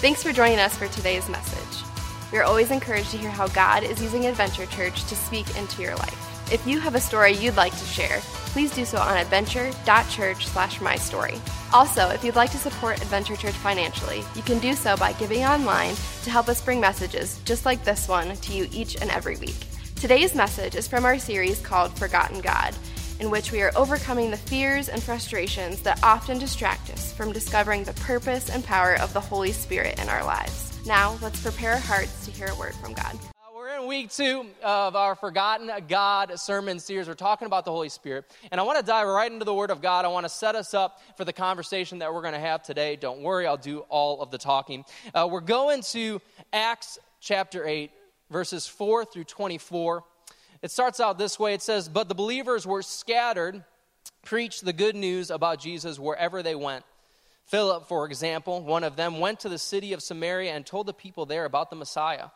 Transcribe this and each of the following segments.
Thanks for joining us for today's message. We are always encouraged to hear how God is using Adventure Church to speak into your life. If you have a story you'd like to share, please do so on adventure.church slash mystory. Also, if you'd like to support Adventure Church financially, you can do so by giving online to help us bring messages just like this one to you each and every week. Today's message is from our series called Forgotten God, in which we are overcoming the fears and frustrations that often distract us from discovering the purpose and power of the Holy Spirit in our lives. Now, let's prepare our hearts to hear a word from God. Uh, we're in week two of our Forgotten God sermon series. We're talking about the Holy Spirit. And I want to dive right into the Word of God. I want to set us up for the conversation that we're going to have today. Don't worry, I'll do all of the talking. Uh, we're going to Acts chapter 8, verses 4 through 24. It starts out this way it says, But the believers were scattered, preached the good news about Jesus wherever they went. Philip, for example, one of them, went to the city of Samaria and told the people there about the Messiah.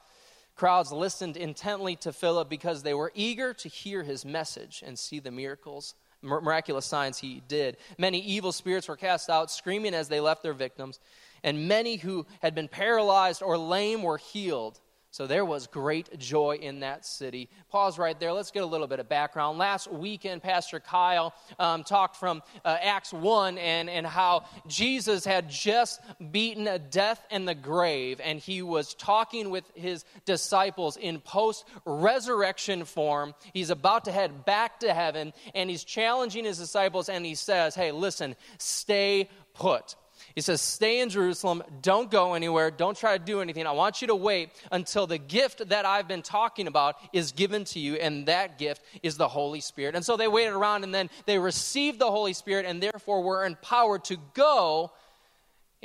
Crowds listened intently to Philip because they were eager to hear his message and see the miracles, miraculous signs he did. Many evil spirits were cast out, screaming as they left their victims, and many who had been paralyzed or lame were healed. So there was great joy in that city. Pause right there. Let's get a little bit of background. Last weekend, Pastor Kyle um, talked from uh, Acts 1 and, and how Jesus had just beaten death and the grave, and he was talking with his disciples in post resurrection form. He's about to head back to heaven, and he's challenging his disciples, and he says, Hey, listen, stay put. He says, Stay in Jerusalem. Don't go anywhere. Don't try to do anything. I want you to wait until the gift that I've been talking about is given to you, and that gift is the Holy Spirit. And so they waited around, and then they received the Holy Spirit, and therefore were empowered to go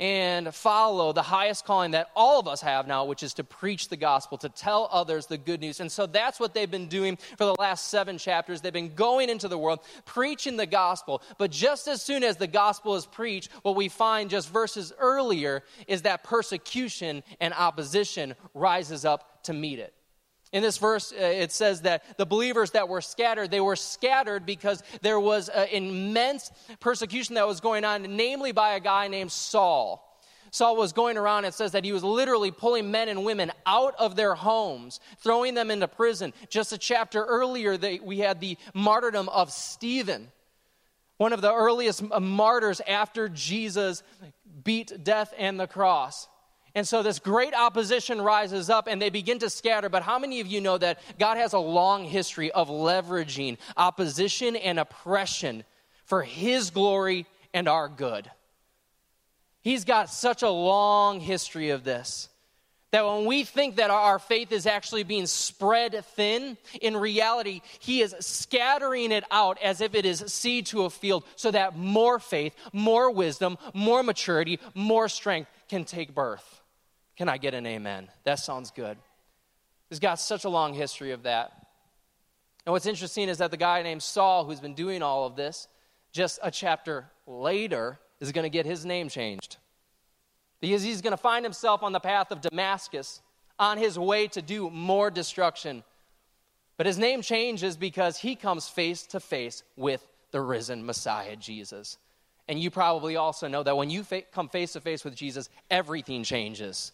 and follow the highest calling that all of us have now, which is to preach the gospel, to tell others the good news. And so that's what they've been doing for the last seven chapters. They've been going into the world, preaching the gospel. But just as soon as the gospel is preached, what we find just verses earlier is that persecution and opposition rises up to meet it. In this verse, uh, it says that the believers that were scattered, they were scattered because there was an immense persecution that was going on, namely by a guy named Saul. Saul was going around, it says that he was literally pulling men and women out of their homes, throwing them into prison. Just a chapter earlier, they, we had the martyrdom of Stephen, one of the earliest martyrs after Jesus beat death and the cross. And so this great opposition rises up and they begin to scatter. But how many of you know that God has a long history of leveraging opposition and oppression for His glory and our good? He's got such a long history of this that when we think that our faith is actually being spread thin, in reality, He is scattering it out as if it is seed to a field so that more faith, more wisdom, more maturity, more strength can take birth. Can I get an amen? That sounds good. He's got such a long history of that. And what's interesting is that the guy named Saul, who's been doing all of this, just a chapter later, is going to get his name changed. Because he's going to find himself on the path of Damascus, on his way to do more destruction. But his name changes because he comes face to face with the risen Messiah, Jesus. And you probably also know that when you fa- come face to face with Jesus, everything changes.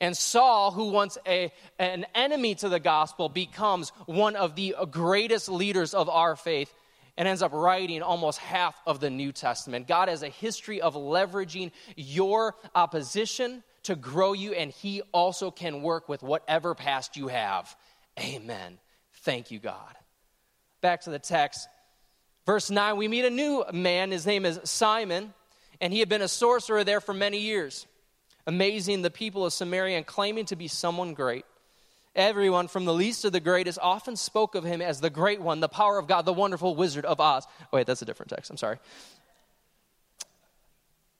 And Saul, who once a, an enemy to the gospel, becomes one of the greatest leaders of our faith and ends up writing almost half of the New Testament. God has a history of leveraging your opposition to grow you, and He also can work with whatever past you have. Amen. Thank you, God. Back to the text. Verse 9, we meet a new man. His name is Simon, and he had been a sorcerer there for many years amazing the people of Samaria and claiming to be someone great. Everyone, from the least to the greatest, often spoke of him as the great one, the power of God, the wonderful wizard of Oz. wait, that's a different text. I'm sorry.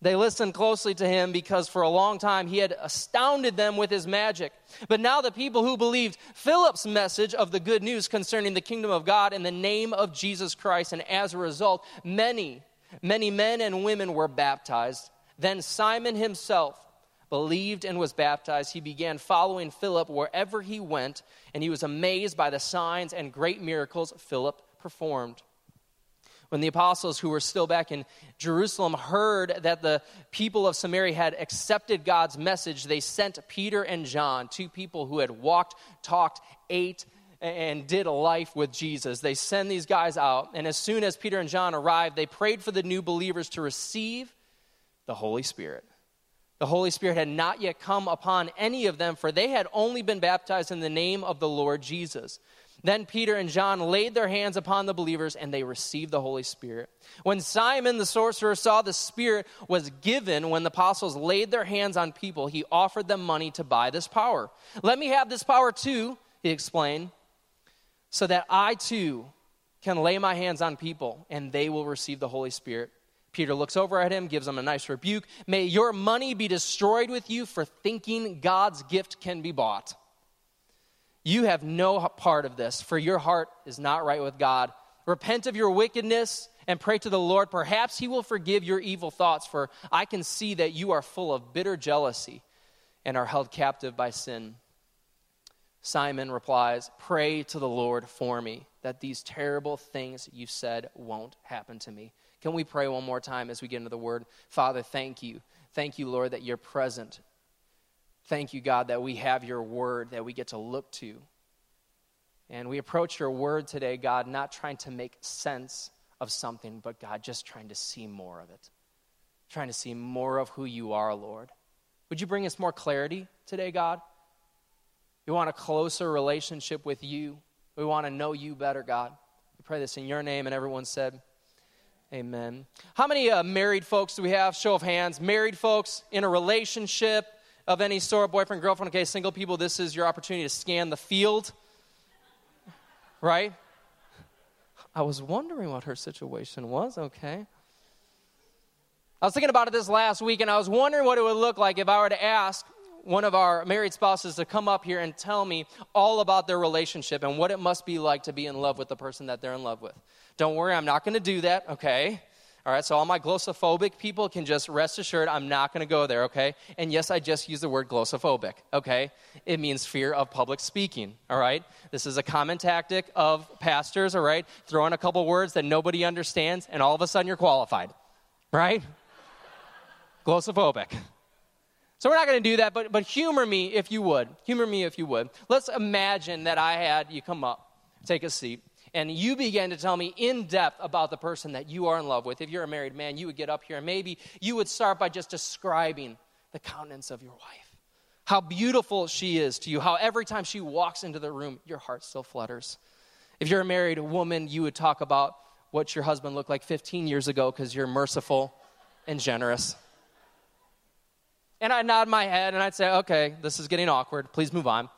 They listened closely to him because for a long time he had astounded them with his magic. But now the people who believed Philip's message of the good news concerning the kingdom of God in the name of Jesus Christ, and as a result, many, many men and women were baptized. Then Simon himself believed and was baptized, he began following Philip wherever he went, and he was amazed by the signs and great miracles Philip performed. When the apostles who were still back in Jerusalem heard that the people of Samaria had accepted God's message, they sent Peter and John, two people who had walked, talked, ate, and did life with Jesus. They send these guys out, and as soon as Peter and John arrived, they prayed for the new believers to receive the Holy Spirit. The Holy Spirit had not yet come upon any of them, for they had only been baptized in the name of the Lord Jesus. Then Peter and John laid their hands upon the believers and they received the Holy Spirit. When Simon the sorcerer saw the Spirit was given when the apostles laid their hands on people, he offered them money to buy this power. Let me have this power too, he explained, so that I too can lay my hands on people and they will receive the Holy Spirit. Peter looks over at him, gives him a nice rebuke. May your money be destroyed with you for thinking God's gift can be bought. You have no part of this, for your heart is not right with God. Repent of your wickedness and pray to the Lord. Perhaps he will forgive your evil thoughts, for I can see that you are full of bitter jealousy and are held captive by sin. Simon replies, Pray to the Lord for me, that these terrible things you said won't happen to me. Can we pray one more time as we get into the word? Father, thank you. Thank you, Lord, that you're present. Thank you, God, that we have your word that we get to look to. And we approach your word today, God, not trying to make sense of something, but God, just trying to see more of it. Trying to see more of who you are, Lord. Would you bring us more clarity today, God? We want a closer relationship with you. We want to know you better, God. We pray this in your name, and everyone said, Amen. How many uh, married folks do we have? Show of hands. Married folks in a relationship of any sort, boyfriend, girlfriend. Okay, single people, this is your opportunity to scan the field. Right? I was wondering what her situation was. Okay. I was thinking about it this last week, and I was wondering what it would look like if I were to ask one of our married spouses to come up here and tell me all about their relationship and what it must be like to be in love with the person that they're in love with. Don't worry, I'm not going to do that, okay? All right, so all my glossophobic people can just rest assured I'm not going to go there, okay? And yes, I just use the word glossophobic, okay? It means fear of public speaking, all right? This is a common tactic of pastors, all right? Throw in a couple words that nobody understands, and all of a sudden you're qualified, right? glossophobic. So we're not going to do that, but, but humor me if you would. Humor me if you would. Let's imagine that I had you come up, take a seat and you began to tell me in depth about the person that you are in love with, if you're a married man, you would get up here and maybe you would start by just describing the countenance of your wife. How beautiful she is to you, how every time she walks into the room, your heart still flutters. If you're a married woman, you would talk about what your husband looked like 15 years ago because you're merciful and generous. And I'd nod my head and I'd say, okay, this is getting awkward. Please move on.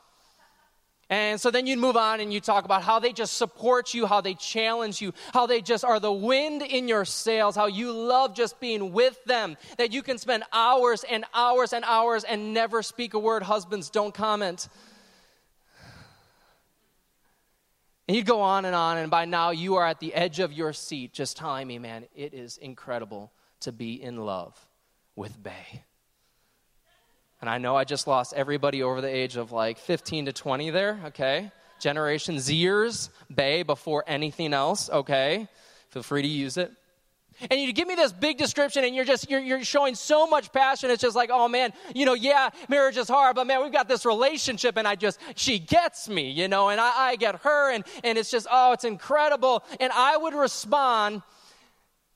And so then you'd move on and you talk about how they just support you, how they challenge you, how they just are the wind in your sails, how you love just being with them, that you can spend hours and hours and hours and never speak a word. Husbands, don't comment. And you'd go on and on, and by now you are at the edge of your seat just telling me, man, it is incredible to be in love with Bae. And I know I just lost everybody over the age of like 15 to 20 there, okay? Generation Zers, Bae before anything else, okay? Feel free to use it. And you give me this big description and you're just you're, you're showing so much passion it's just like oh man you know yeah marriage is hard but man we've got this relationship and i just she gets me you know and i, I get her and and it's just oh it's incredible and i would respond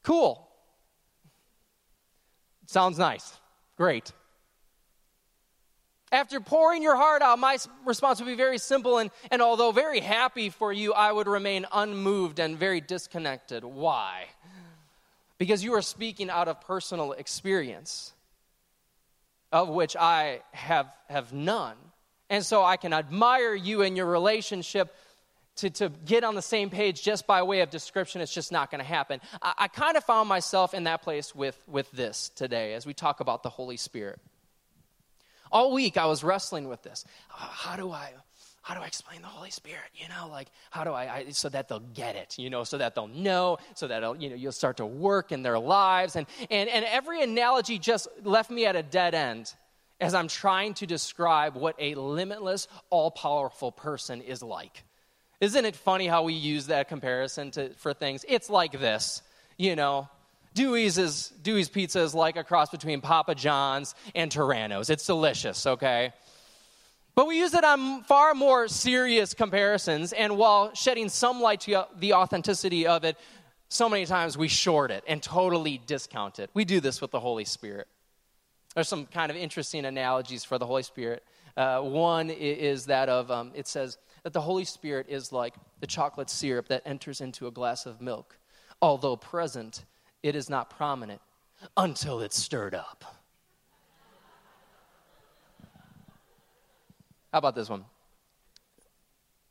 cool sounds nice great after pouring your heart out, my response would be very simple, and, and although very happy for you, I would remain unmoved and very disconnected. Why? Because you are speaking out of personal experience, of which I have, have none. And so I can admire you and your relationship to, to get on the same page just by way of description. It's just not going to happen. I, I kind of found myself in that place with, with this today as we talk about the Holy Spirit. All week I was wrestling with this. Uh, how do I how do I explain the Holy Spirit? You know, like how do I, I, so that they'll get it, you know, so that they'll know, so that you know you'll start to work in their lives. And and and every analogy just left me at a dead end as I'm trying to describe what a limitless, all-powerful person is like. Isn't it funny how we use that comparison to, for things? It's like this. you know, Dewey's is Dewey's pizza is like a cross between Papa John's and Torano's. It's delicious, okay? But we use it on far more serious comparisons, and while shedding some light to the authenticity of it, so many times we short it and totally discount it. We do this with the Holy Spirit. There's some kind of interesting analogies for the Holy Spirit. Uh, one is that of, um, it says that the Holy Spirit is like the chocolate syrup that enters into a glass of milk. Although present, it is not prominent until it's stirred up. How about this one?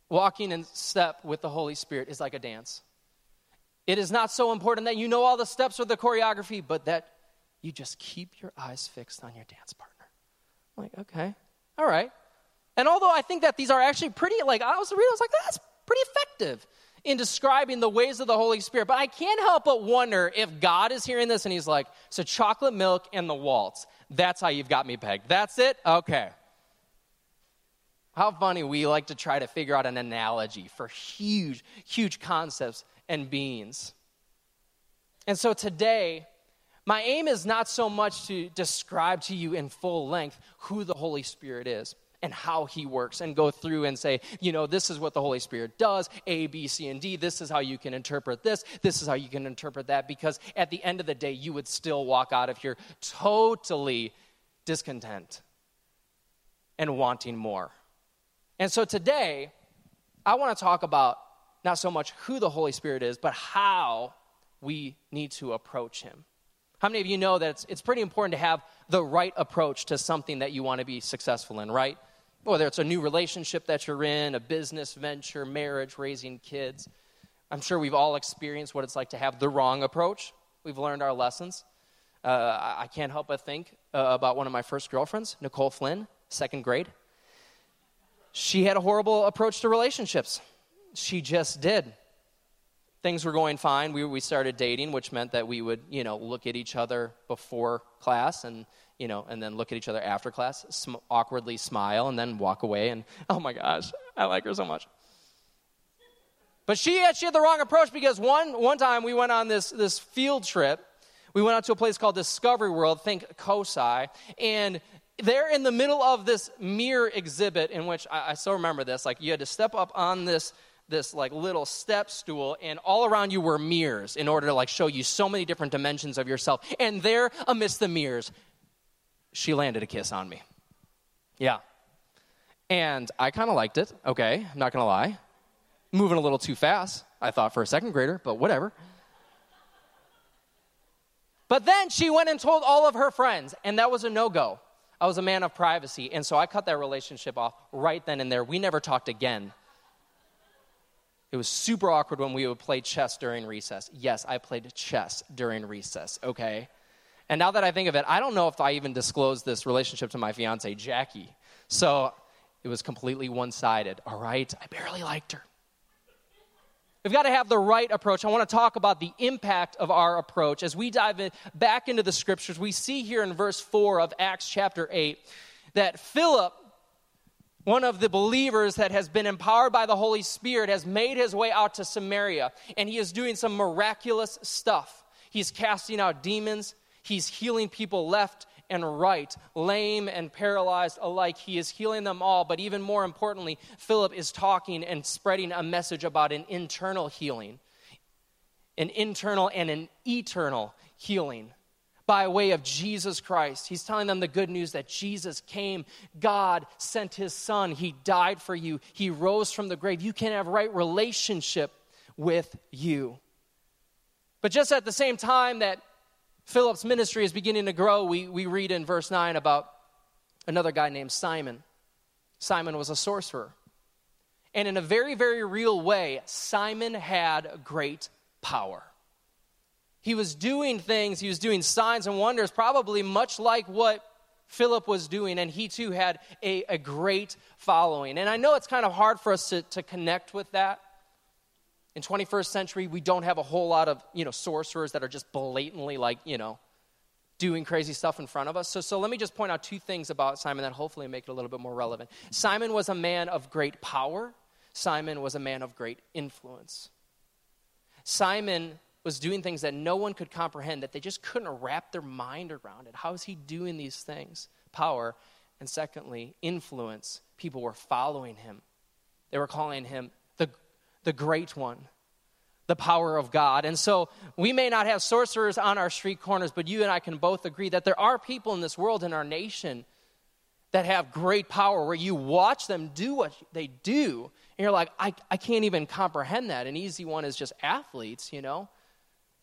Walking in step with the Holy Spirit is like a dance. It is not so important that you know all the steps or the choreography, but that you just keep your eyes fixed on your dance partner. I'm like, okay, all right. And although I think that these are actually pretty, like, I was reading, I was like, that's pretty effective in describing the ways of the Holy Spirit. But I can't help but wonder if God is hearing this and he's like, so chocolate milk and the waltz. That's how you've got me pegged. That's it? Okay. How funny we like to try to figure out an analogy for huge, huge concepts and beings. And so today, my aim is not so much to describe to you in full length who the Holy Spirit is and how he works and go through and say, you know, this is what the Holy Spirit does A, B, C, and D. This is how you can interpret this. This is how you can interpret that. Because at the end of the day, you would still walk out of here totally discontent and wanting more. And so today, I want to talk about not so much who the Holy Spirit is, but how we need to approach him. How many of you know that it's, it's pretty important to have the right approach to something that you want to be successful in, right? Whether it's a new relationship that you're in, a business venture, marriage, raising kids. I'm sure we've all experienced what it's like to have the wrong approach. We've learned our lessons. Uh, I can't help but think uh, about one of my first girlfriends, Nicole Flynn, second grade she had a horrible approach to relationships. She just did. Things were going fine. We, we started dating, which meant that we would, you know, look at each other before class and, you know, and then look at each other after class, sm- awkwardly smile, and then walk away. And oh my gosh, I like her so much. But she had, she had the wrong approach because one, one time we went on this, this field trip. We went out to a place called Discovery World, think COSI, and they're in the middle of this mirror exhibit in which I, I still remember this. Like you had to step up on this this like little step stool and all around you were mirrors in order to like show you so many different dimensions of yourself and there amidst the mirrors she landed a kiss on me yeah and i kind of liked it okay i'm not gonna lie moving a little too fast i thought for a second grader but whatever but then she went and told all of her friends and that was a no-go I was a man of privacy, and so I cut that relationship off right then and there. We never talked again. It was super awkward when we would play chess during recess. Yes, I played chess during recess, okay? And now that I think of it, I don't know if I even disclosed this relationship to my fiance, Jackie. So it was completely one sided, all right? I barely liked her. We've got to have the right approach. I want to talk about the impact of our approach. As we dive in, back into the scriptures, we see here in verse 4 of Acts chapter 8 that Philip, one of the believers that has been empowered by the Holy Spirit, has made his way out to Samaria and he is doing some miraculous stuff. He's casting out demons, he's healing people left and right, lame and paralyzed alike. He is healing them all. But even more importantly, Philip is talking and spreading a message about an internal healing, an internal and an eternal healing by way of Jesus Christ. He's telling them the good news that Jesus came, God sent his son, he died for you, he rose from the grave. You can have right relationship with you. But just at the same time that Philip's ministry is beginning to grow, we, we read in verse 9 about another guy named Simon. Simon was a sorcerer. And in a very, very real way, Simon had great power. He was doing things, he was doing signs and wonders, probably much like what Philip was doing, and he too had a, a great following. And I know it's kind of hard for us to, to connect with that in 21st century, we don't have a whole lot of, you know, sorcerers that are just blatantly like, you know, doing crazy stuff in front of us. So, so let me just point out two things about Simon that hopefully make it a little bit more relevant. Simon was a man of great power. Simon was a man of great influence. Simon was doing things that no one could comprehend, that they just couldn't wrap their mind around it. How is he doing these things? Power. And secondly, influence. People were following him. They were calling him the, great one, the power of God. And so we may not have sorcerers on our street corners, but you and I can both agree that there are people in this world, in our nation, that have great power where you watch them do what they do, and you're like, I, I can't even comprehend that. An easy one is just athletes, you know?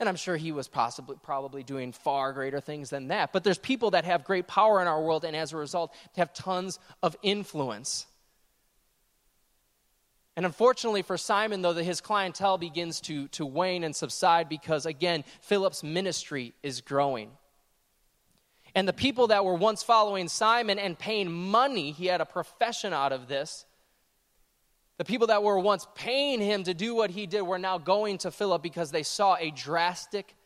And I'm sure he was possibly probably doing far greater things than that. But there's people that have great power in our world, and as a result, have tons of influence. And unfortunately for Simon, though, that his clientele begins to, to wane and subside because, again, Philip's ministry is growing. And the people that were once following Simon and paying money, he had a profession out of this. The people that were once paying him to do what he did were now going to Philip because they saw a drastic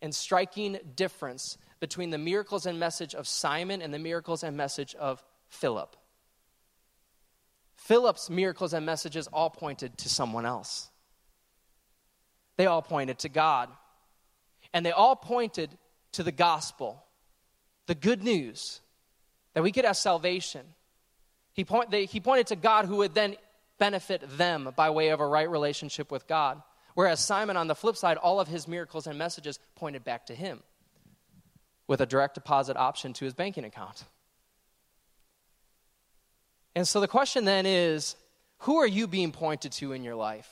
and striking difference between the miracles and message of Simon and the miracles and message of Philip. Philip's miracles and messages all pointed to someone else. They all pointed to God. And they all pointed to the gospel, the good news that we could have salvation. He, point, they, he pointed to God who would then benefit them by way of a right relationship with God. Whereas Simon, on the flip side, all of his miracles and messages pointed back to him with a direct deposit option to his banking account. And so the question then is who are you being pointed to in your life?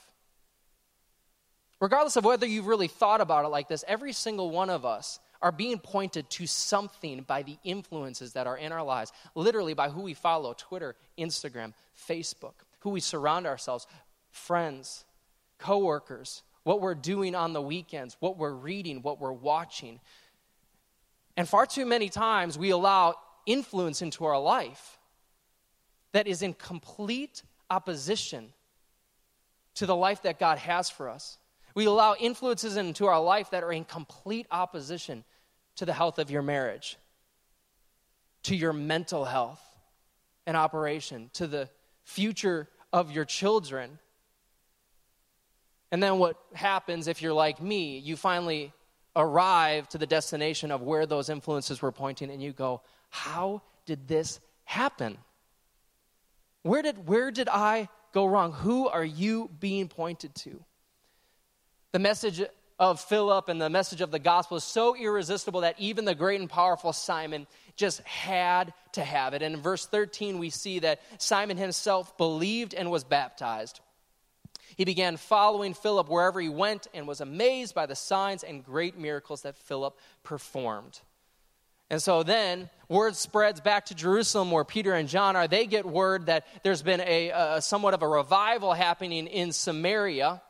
Regardless of whether you've really thought about it like this, every single one of us are being pointed to something by the influences that are in our lives, literally by who we follow Twitter, Instagram, Facebook, who we surround ourselves, friends, coworkers, what we're doing on the weekends, what we're reading, what we're watching. And far too many times we allow influence into our life that is in complete opposition to the life that God has for us. We allow influences into our life that are in complete opposition to the health of your marriage, to your mental health and operation, to the future of your children. And then what happens if you're like me, you finally arrive to the destination of where those influences were pointing, and you go, How did this happen? Where did, where did I go wrong? Who are you being pointed to? The message of Philip and the message of the gospel is so irresistible that even the great and powerful Simon just had to have it. And in verse 13, we see that Simon himself believed and was baptized. He began following Philip wherever he went and was amazed by the signs and great miracles that Philip performed. And so then word spreads back to Jerusalem where Peter and John are. They get word that there's been a, a somewhat of a revival happening in Samaria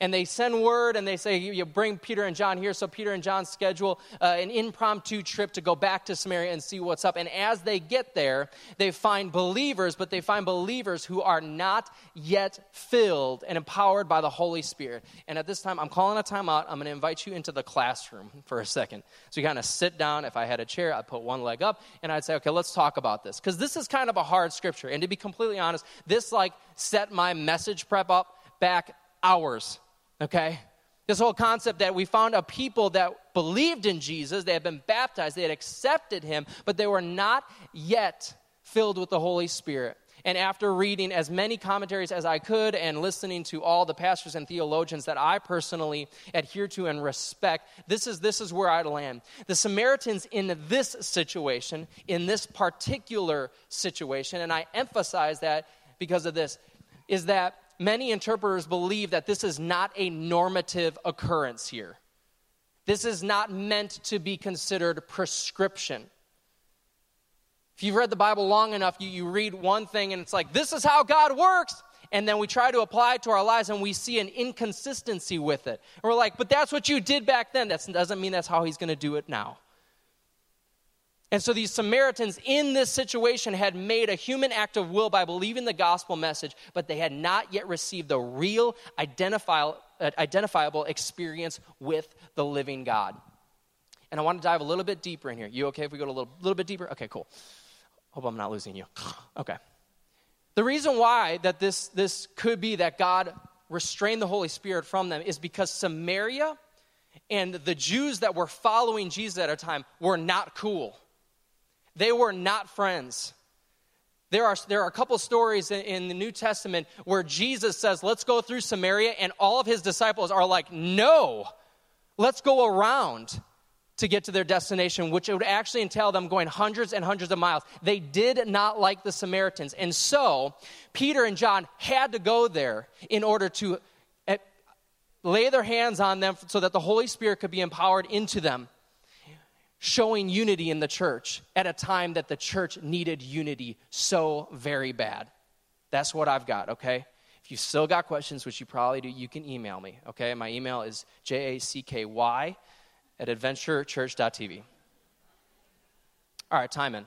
and they send word and they say, You bring Peter and John here. So Peter and John schedule uh, an impromptu trip to go back to Samaria and see what's up. And as they get there, they find believers, but they find believers who are not yet filled and empowered by the Holy Spirit. And at this time, I'm calling a timeout. I'm going to invite you into the classroom for a second. So you kind of sit down. If I had a chair, I'd put one leg up and I'd say, Okay, let's talk about this. Because this is kind of a hard scripture. And to be completely honest, this like set my message prep up back hours Okay? This whole concept that we found a people that believed in Jesus, they had been baptized, they had accepted him, but they were not yet filled with the Holy Spirit. And after reading as many commentaries as I could and listening to all the pastors and theologians that I personally adhere to and respect, this is, this is where I'd land. The Samaritans in this situation, in this particular situation, and I emphasize that because of this, is that many interpreters believe that this is not a normative occurrence here. This is not meant to be considered prescription. If you've read the Bible long enough, you, you read one thing and it's like, this is how God works. And then we try to apply it to our lives and we see an inconsistency with it. And we're like, but that's what you did back then. That doesn't mean that's how he's going to do it now. And so these Samaritans in this situation had made a human act of will by believing the gospel message, but they had not yet received the real identifiable, uh, experience with the living God. And I want to dive a little bit deeper in here. You okay if we go a little, little bit deeper? Okay, cool. Hope I'm not losing you. Okay. The reason why that this, this could be that God restrained the Holy Spirit from them is because Samaria And the Jews that were following Jesus at a time were not cool. They were not friends. There are, there are a couple stories in, in, the New Testament where Jesus says, Let's go through Samaria, and all of his disciples are like, No, let's go around to get to their destination, which would actually entail them going hundreds and hundreds of miles. They did not like the Samaritans. And so, Peter and John had to go there in order to eh, lay their hands on them so that the Holy Spirit could be empowered into them showing unity in the church at a time that the church needed unity so very bad. That's what I've got, okay? If you still got questions, which you probably do, you can email me, okay? My email is J A C K Y at adventurechurch.tv. All right, time in.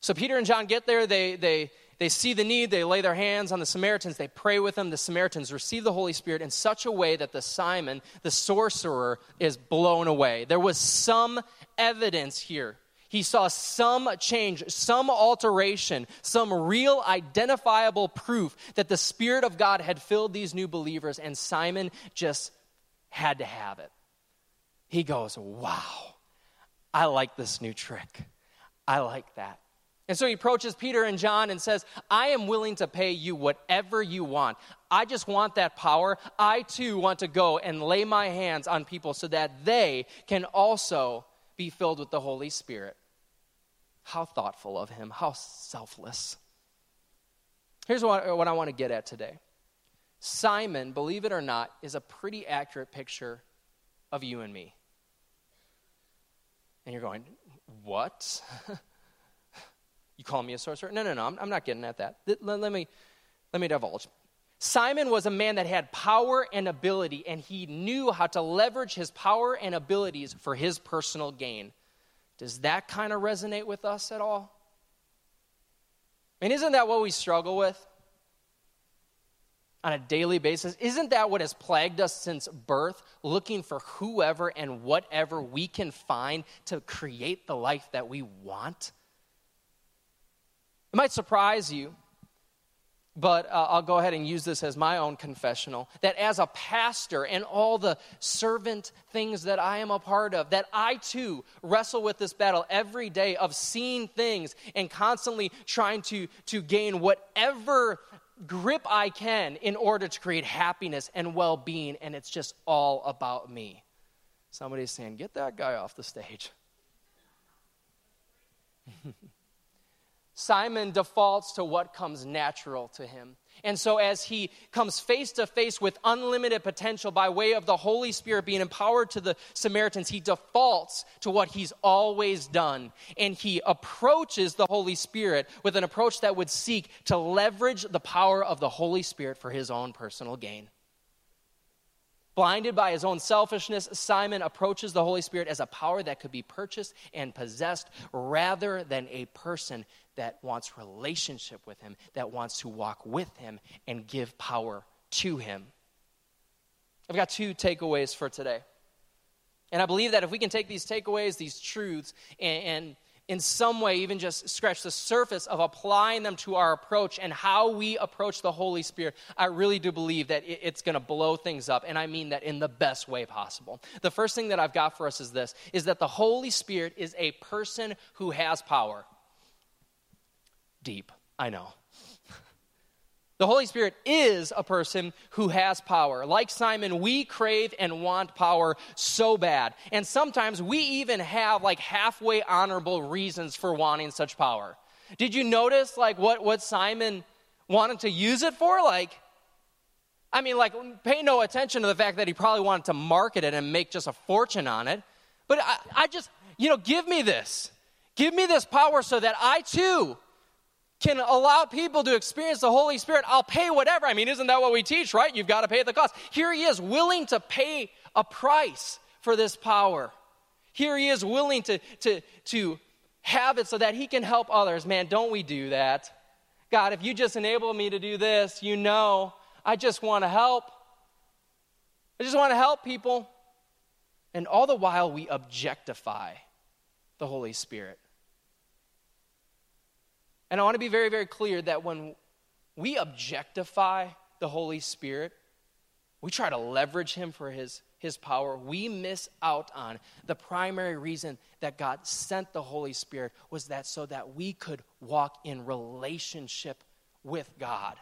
So Peter and John get there, they, they, they see the need, they lay their hands on the Samaritans, they pray with them. The Samaritans receive the Holy Spirit in such a way that the Simon, the sorcerer, is blown away. There was some evidence here. He saw some change, some alteration, some real identifiable proof that the Spirit of God had filled these new believers, and Simon just had to have it. He goes, Wow, I like this new trick. I like that. And so he approaches Peter and John and says, I am willing to pay you whatever you want. I just want that power. I too want to go and lay my hands on people so that they can also be filled with the Holy Spirit. How thoughtful of him, how selfless. Here's what, what I want to get at today Simon, believe it or not, is a pretty accurate picture of you and me. And you're going, What? Call me a sorcerer? No, no, no, I'm, I'm not getting at that. Let, let, me, let me divulge. Simon was a man that had power and ability, and he knew how to leverage his power and abilities for his personal gain. Does that kind of resonate with us at all? I mean, isn't that what we struggle with on a daily basis? Isn't that what has plagued us since birth? Looking for whoever and whatever we can find to create the life that we want? It might surprise you, but uh, I'll go ahead and use this as my own confessional that as a pastor and all the servant things that I am a part of, that I too wrestle with this battle every day of seeing things and constantly trying to, to gain whatever grip I can in order to create happiness and well being, and it's just all about me. Somebody's saying, Get that guy off the stage. Simon defaults to what comes natural to him. And so, as he comes face to face with unlimited potential by way of the Holy Spirit being empowered to the Samaritans, he defaults to what he's always done. And he approaches the Holy Spirit with an approach that would seek to leverage the power of the Holy Spirit for his own personal gain. Blinded by his own selfishness, Simon approaches the Holy Spirit as a power that could be purchased and possessed rather than a person that wants relationship with him, that wants to walk with him and give power to him. I've got two takeaways for today. And I believe that if we can take these takeaways, these truths, and, and in some way even just scratch the surface of applying them to our approach and how we approach the Holy Spirit, I really do believe that it's going to blow things up. And I mean that in the best way possible. The first thing that I've got for us is this is that the Holy Spirit is a person who has power. Deep, I know. The Holy Spirit is a person who has power. Like Simon, we crave and want power so bad. And sometimes we even have like halfway honorable reasons for wanting such power. Did you notice like what, what Simon wanted to use it for? Like, I mean, like, pay no attention to the fact that he probably wanted to market it and make just a fortune on it. But I, I just, you know, give me this. Give me this power so that I too can allow people to experience the Holy Spirit, I'll pay whatever. I mean, isn't that what we teach, right? You've got to pay the cost. Here he is, willing to pay a price for this power. Here he is, willing to, to, to have it so that he can help others. Man, don't we do that? God, if you just enable me to do this, you know, I just want to help. I just want to help people. And all the while, we objectify the Holy Spirit. And I want to be very, very clear that when we objectify the Holy Spirit, we try to leverage him for his his power, we miss out on the primary reason that God sent the Holy Spirit was that so that we could walk in relationship with God.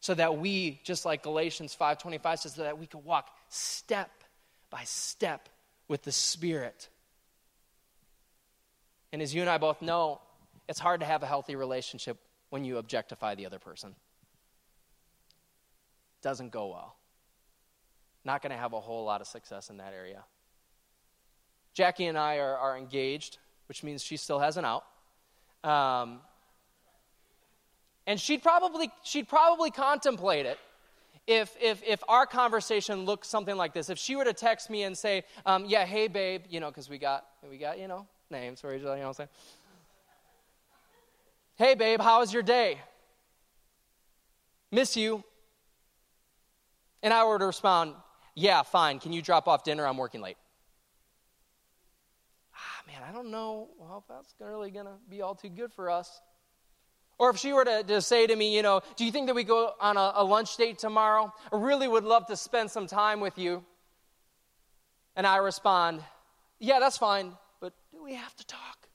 So that we, just like Galatians 5:25 says, that we could walk step by step with the Spirit. And as you and I both know, it's hard to have a healthy relationship when you objectify the other person. Doesn't go well. Not going to have a whole lot of success in that area. Jackie and I are, are engaged, which means she still has an out. Um, and she'd probably, she'd probably contemplate it if, if, if our conversation looked something like this. If she were to text me and say, um, yeah, hey, babe, you know, because we got, we got, you know, names for each other, you know what I'm saying? Hey, babe, how was your day? Miss you. And I were to respond, yeah, fine. Can you drop off dinner? I'm working late. Ah, man, I don't know well, if that's really going to be all too good for us. Or if she were to, to say to me, you know, do you think that we go on a, a lunch date tomorrow? I really would love to spend some time with you. And I respond, yeah, that's fine, but do we have to talk?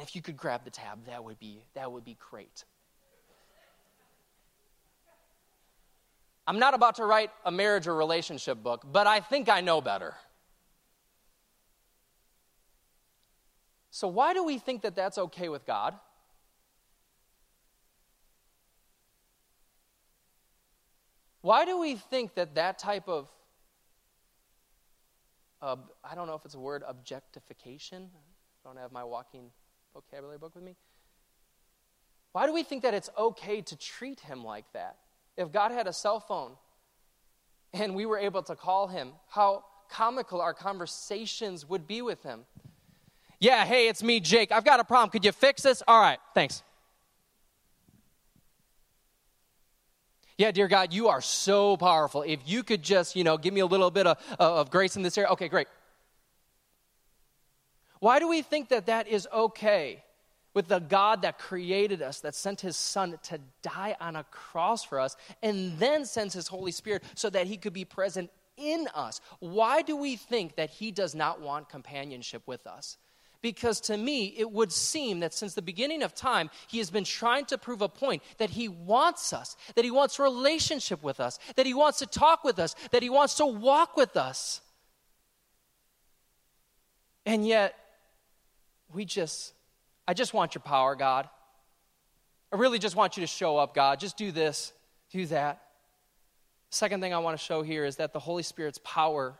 And if you could grab the tab, that would be, that would be great. I'm not about to write a marriage or relationship book, but I think I know better. So, why do we think that that's okay with God? Why do we think that that type of, uh, I don't know if it's a word, objectification? I don't have my walking vocabulary book with me. Why do we think that it's okay to treat him like that? If God had a cell phone and we were able to call him, how comical our conversations would be with him. Yeah, hey, it's me, Jake. I've got a problem. Could you fix this? All right, thanks. Yeah, dear God, you are so powerful. If you could just, you know, give me a little bit of, of grace in this area. Okay, great. Why do we think that that is okay with the God that created us, that sent his son to die on a cross for us, and then sends his Holy Spirit so that he could be present in us? Why do we think that he does not want companionship with us? Because to me, it would seem that since the beginning of time, he has been trying to prove a point that he wants us, that he wants relationship with us, that he wants to talk with us, that he wants to walk with us. And yet, we just, I just want your power, God. I really just want you to show up, God. Just do this, do that. Second thing I want to show here is that the Holy Spirit's power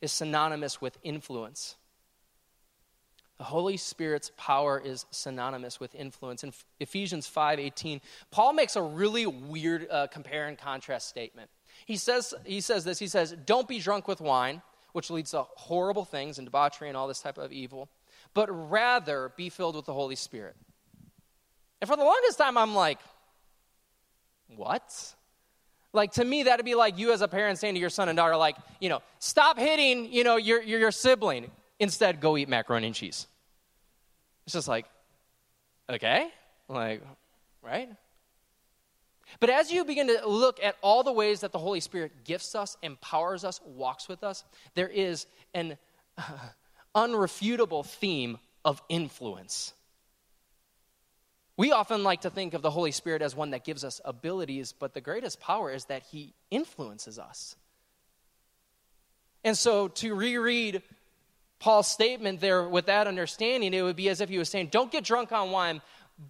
is synonymous with influence. The Holy Spirit's power is synonymous with influence. In Ephesians 5:18, Paul makes a really weird uh, compare and contrast statement. He says, he says this, he says, "Don't be drunk with wine, which leads to horrible things and debauchery and all this type of evil, but rather be filled with the Holy Spirit." And for the longest time I'm like, "What?" Like to me, that'd be like you as a parent saying to your son and daughter, like, you know, stop hitting, you know, your, your, your sibling. Instead, go eat macaroni and cheese. It's just like, okay, like, right? But as you begin to look at all the ways that the Holy Spirit gifts us, empowers us, walks with us, there is an uh, unrefutable theme of influence. We often like to think of the Holy Spirit as one that gives us abilities, but the greatest power is that He influences us. And so to reread Paul's statement there with that understanding, it would be as if he was saying, Don't get drunk on wine,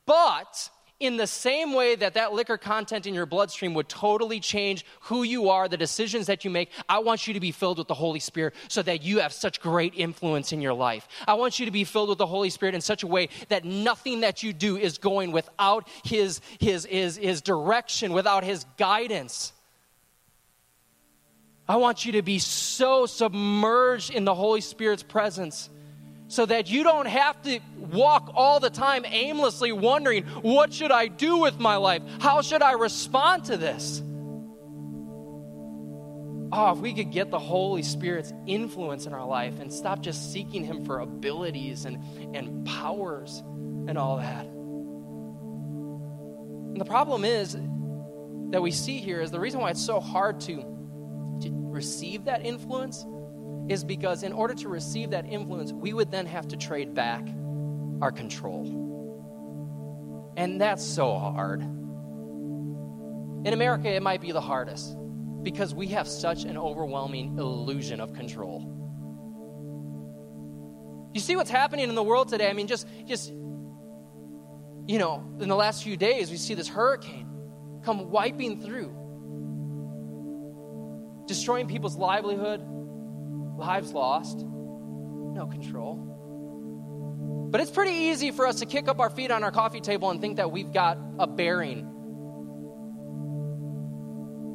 but in the same way that that liquor content in your bloodstream would totally change who you are, the decisions that you make, I want you to be filled with the Holy Spirit so that you have such great influence in your life. I want you to be filled with the Holy Spirit in such a way that nothing that you do is going without His, His, His, His direction, without His guidance. I want you to be so submerged in the Holy Spirit's presence so that you don't have to walk all the time aimlessly wondering, what should I do with my life? How should I respond to this? Oh, if we could get the Holy Spirit's influence in our life and stop just seeking Him for abilities and, and powers and all that. And the problem is, that we see here is the reason why it's so hard to, to receive that influence is because in order to receive that influence, we would then have to trade back our control. And that's so hard. In America, it might be the hardest because we have such an overwhelming illusion of control. You see what's happening in the world today? I mean, just, just, you know, in the last few days, we see this hurricane come wiping through, destroying people's livelihood, lives lost, no control. But it's pretty easy for us to kick up our feet on our coffee table and think that we've got a bearing.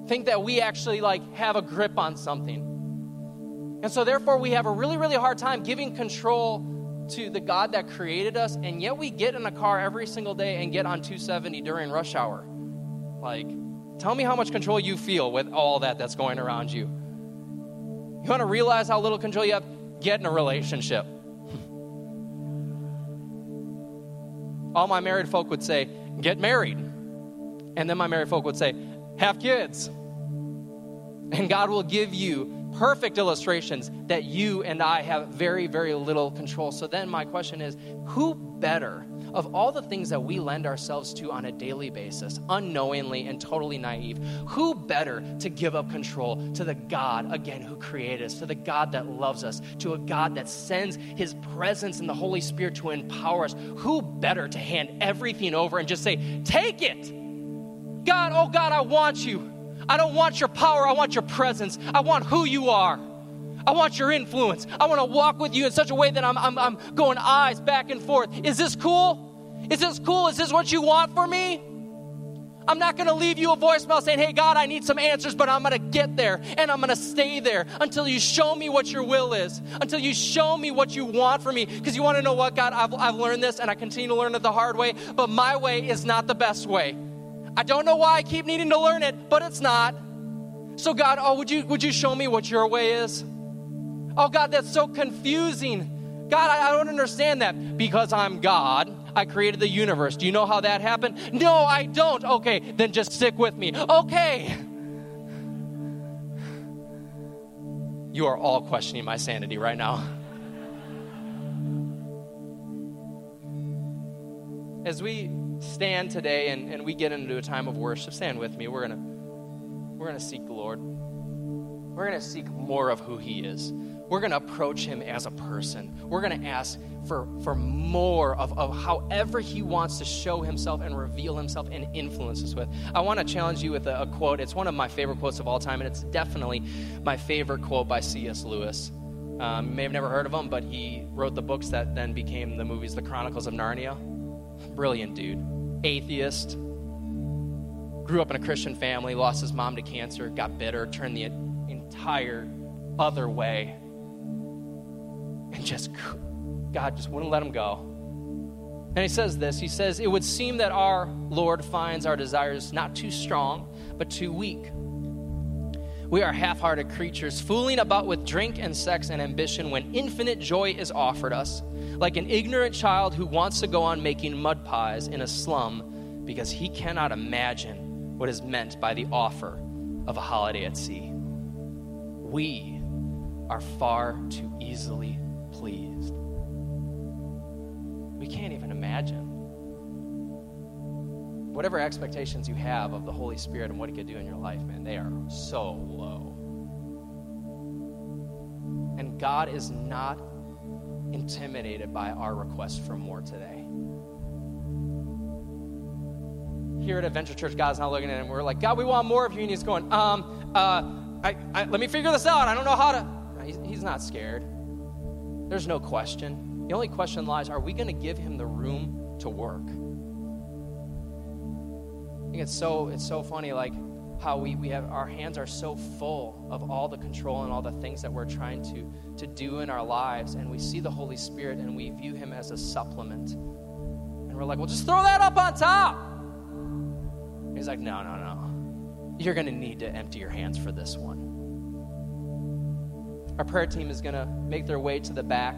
Think that we actually like have a grip on something. And so therefore we have a really really hard time giving control to the God that created us and yet we get in a car every single day and get on 270 during rush hour. Like tell me how much control you feel with all that that's going around you. You want to realize how little control you have? Get in a relationship. All my married folk would say, get married. And then my married folk would say, have kids. And God will give you perfect illustrations that you and I have very, very little control. So then my question is who better of all the things that we lend ourselves to on a daily basis, unknowingly and totally naive, who better to give up control to the God, again, who created us, to the God that loves us, to a God that sends his presence in the Holy Spirit to empower us? Who better to hand everything over and just say, Take it! God, oh God, I want you. I don't want your power, I want your presence. I want who you are. I want your influence. I want to walk with you in such a way that I'm, I'm, I'm going eyes back and forth. Is this cool? Is this cool? Is this what you want for me? I'm not going to leave you a voicemail saying, Hey, God, I need some answers, but I'm going to get there and I'm going to stay there until you show me what your will is, until you show me what you want for me. Because you want to know what, God, I've, I've learned this and I continue to learn it the hard way, but my way is not the best way. I don't know why I keep needing to learn it, but it's not. So, God, oh, would you, would you show me what your way is? Oh, God, that's so confusing. God, I, I don't understand that. Because I'm God, I created the universe. Do you know how that happened? No, I don't. Okay, then just stick with me. Okay. You are all questioning my sanity right now. As we stand today and, and we get into a time of worship, stand with me. We're gonna we're gonna seek the Lord. We're gonna seek more of who He is we're going to approach him as a person. We're going to ask for, for more of, of however he wants to show himself and reveal himself and influence us with. I want to challenge you with a, a quote. It's one of my favorite quotes of all time, and it's definitely my favorite quote by C.S. Lewis. Um, you may have never heard of him, but he wrote the books that then became the movies, The Chronicles of Narnia. Brilliant dude. Atheist. Grew up in a Christian family, lost his mom to cancer, got bitter, turned the entire other way and just, God just wouldn't let him go. And he says this He says, It would seem that our Lord finds our desires not too strong, but too weak. We are half hearted creatures, fooling about with drink and sex and ambition when infinite joy is offered us, like an ignorant child who wants to go on making mud pies in a slum because he cannot imagine what is meant by the offer of a holiday at sea. We are far too easily pleased. We can't even imagine. Whatever expectations you have of the Holy Spirit and what He could do in your life, man, they are so low. And God is not intimidated by our request for more today. Here at Adventure Church, God's not looking at him. We're like, God, we want more of you. And He's going, um, uh, I, I, let me figure this out. I don't know how to. He's, he's not scared. There's no question. The only question lies are we going to give him the room to work? I think it's so it's so funny like how we, we have our hands are so full of all the control and all the things that we're trying to to do in our lives and we see the Holy Spirit and we view him as a supplement. And we're like, well just throw that up on top. He's like, no, no, no. You're gonna need to empty your hands for this one. Our prayer team is going to make their way to the back.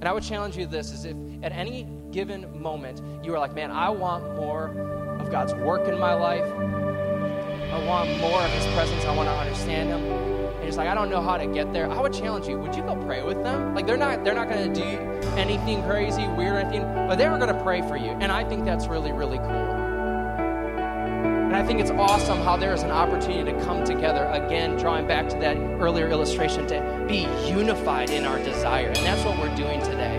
And I would challenge you this is if at any given moment you are like, man, I want more of God's work in my life. I want more of His presence. I want to understand Him. And it's like I don't know how to get there. I would challenge you. Would you go pray with them? Like they're not they're not going to do anything crazy, weird, anything, but they were going to pray for you. And I think that's really really cool. I think it's awesome how there is an opportunity to come together again, drawing back to that earlier illustration, to be unified in our desire. And that's what we're doing today.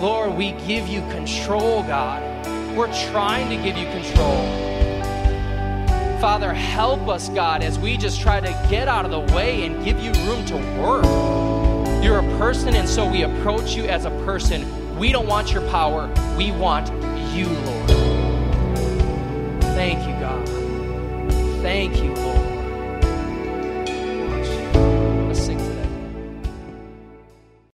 Lord, we give you control, God. We're trying to give you control. Father, help us, God, as we just try to get out of the way and give you room to work. You're a person, and so we approach you as a person. We don't want your power, we want you, Lord. Thank you, God. Thank you, Lord.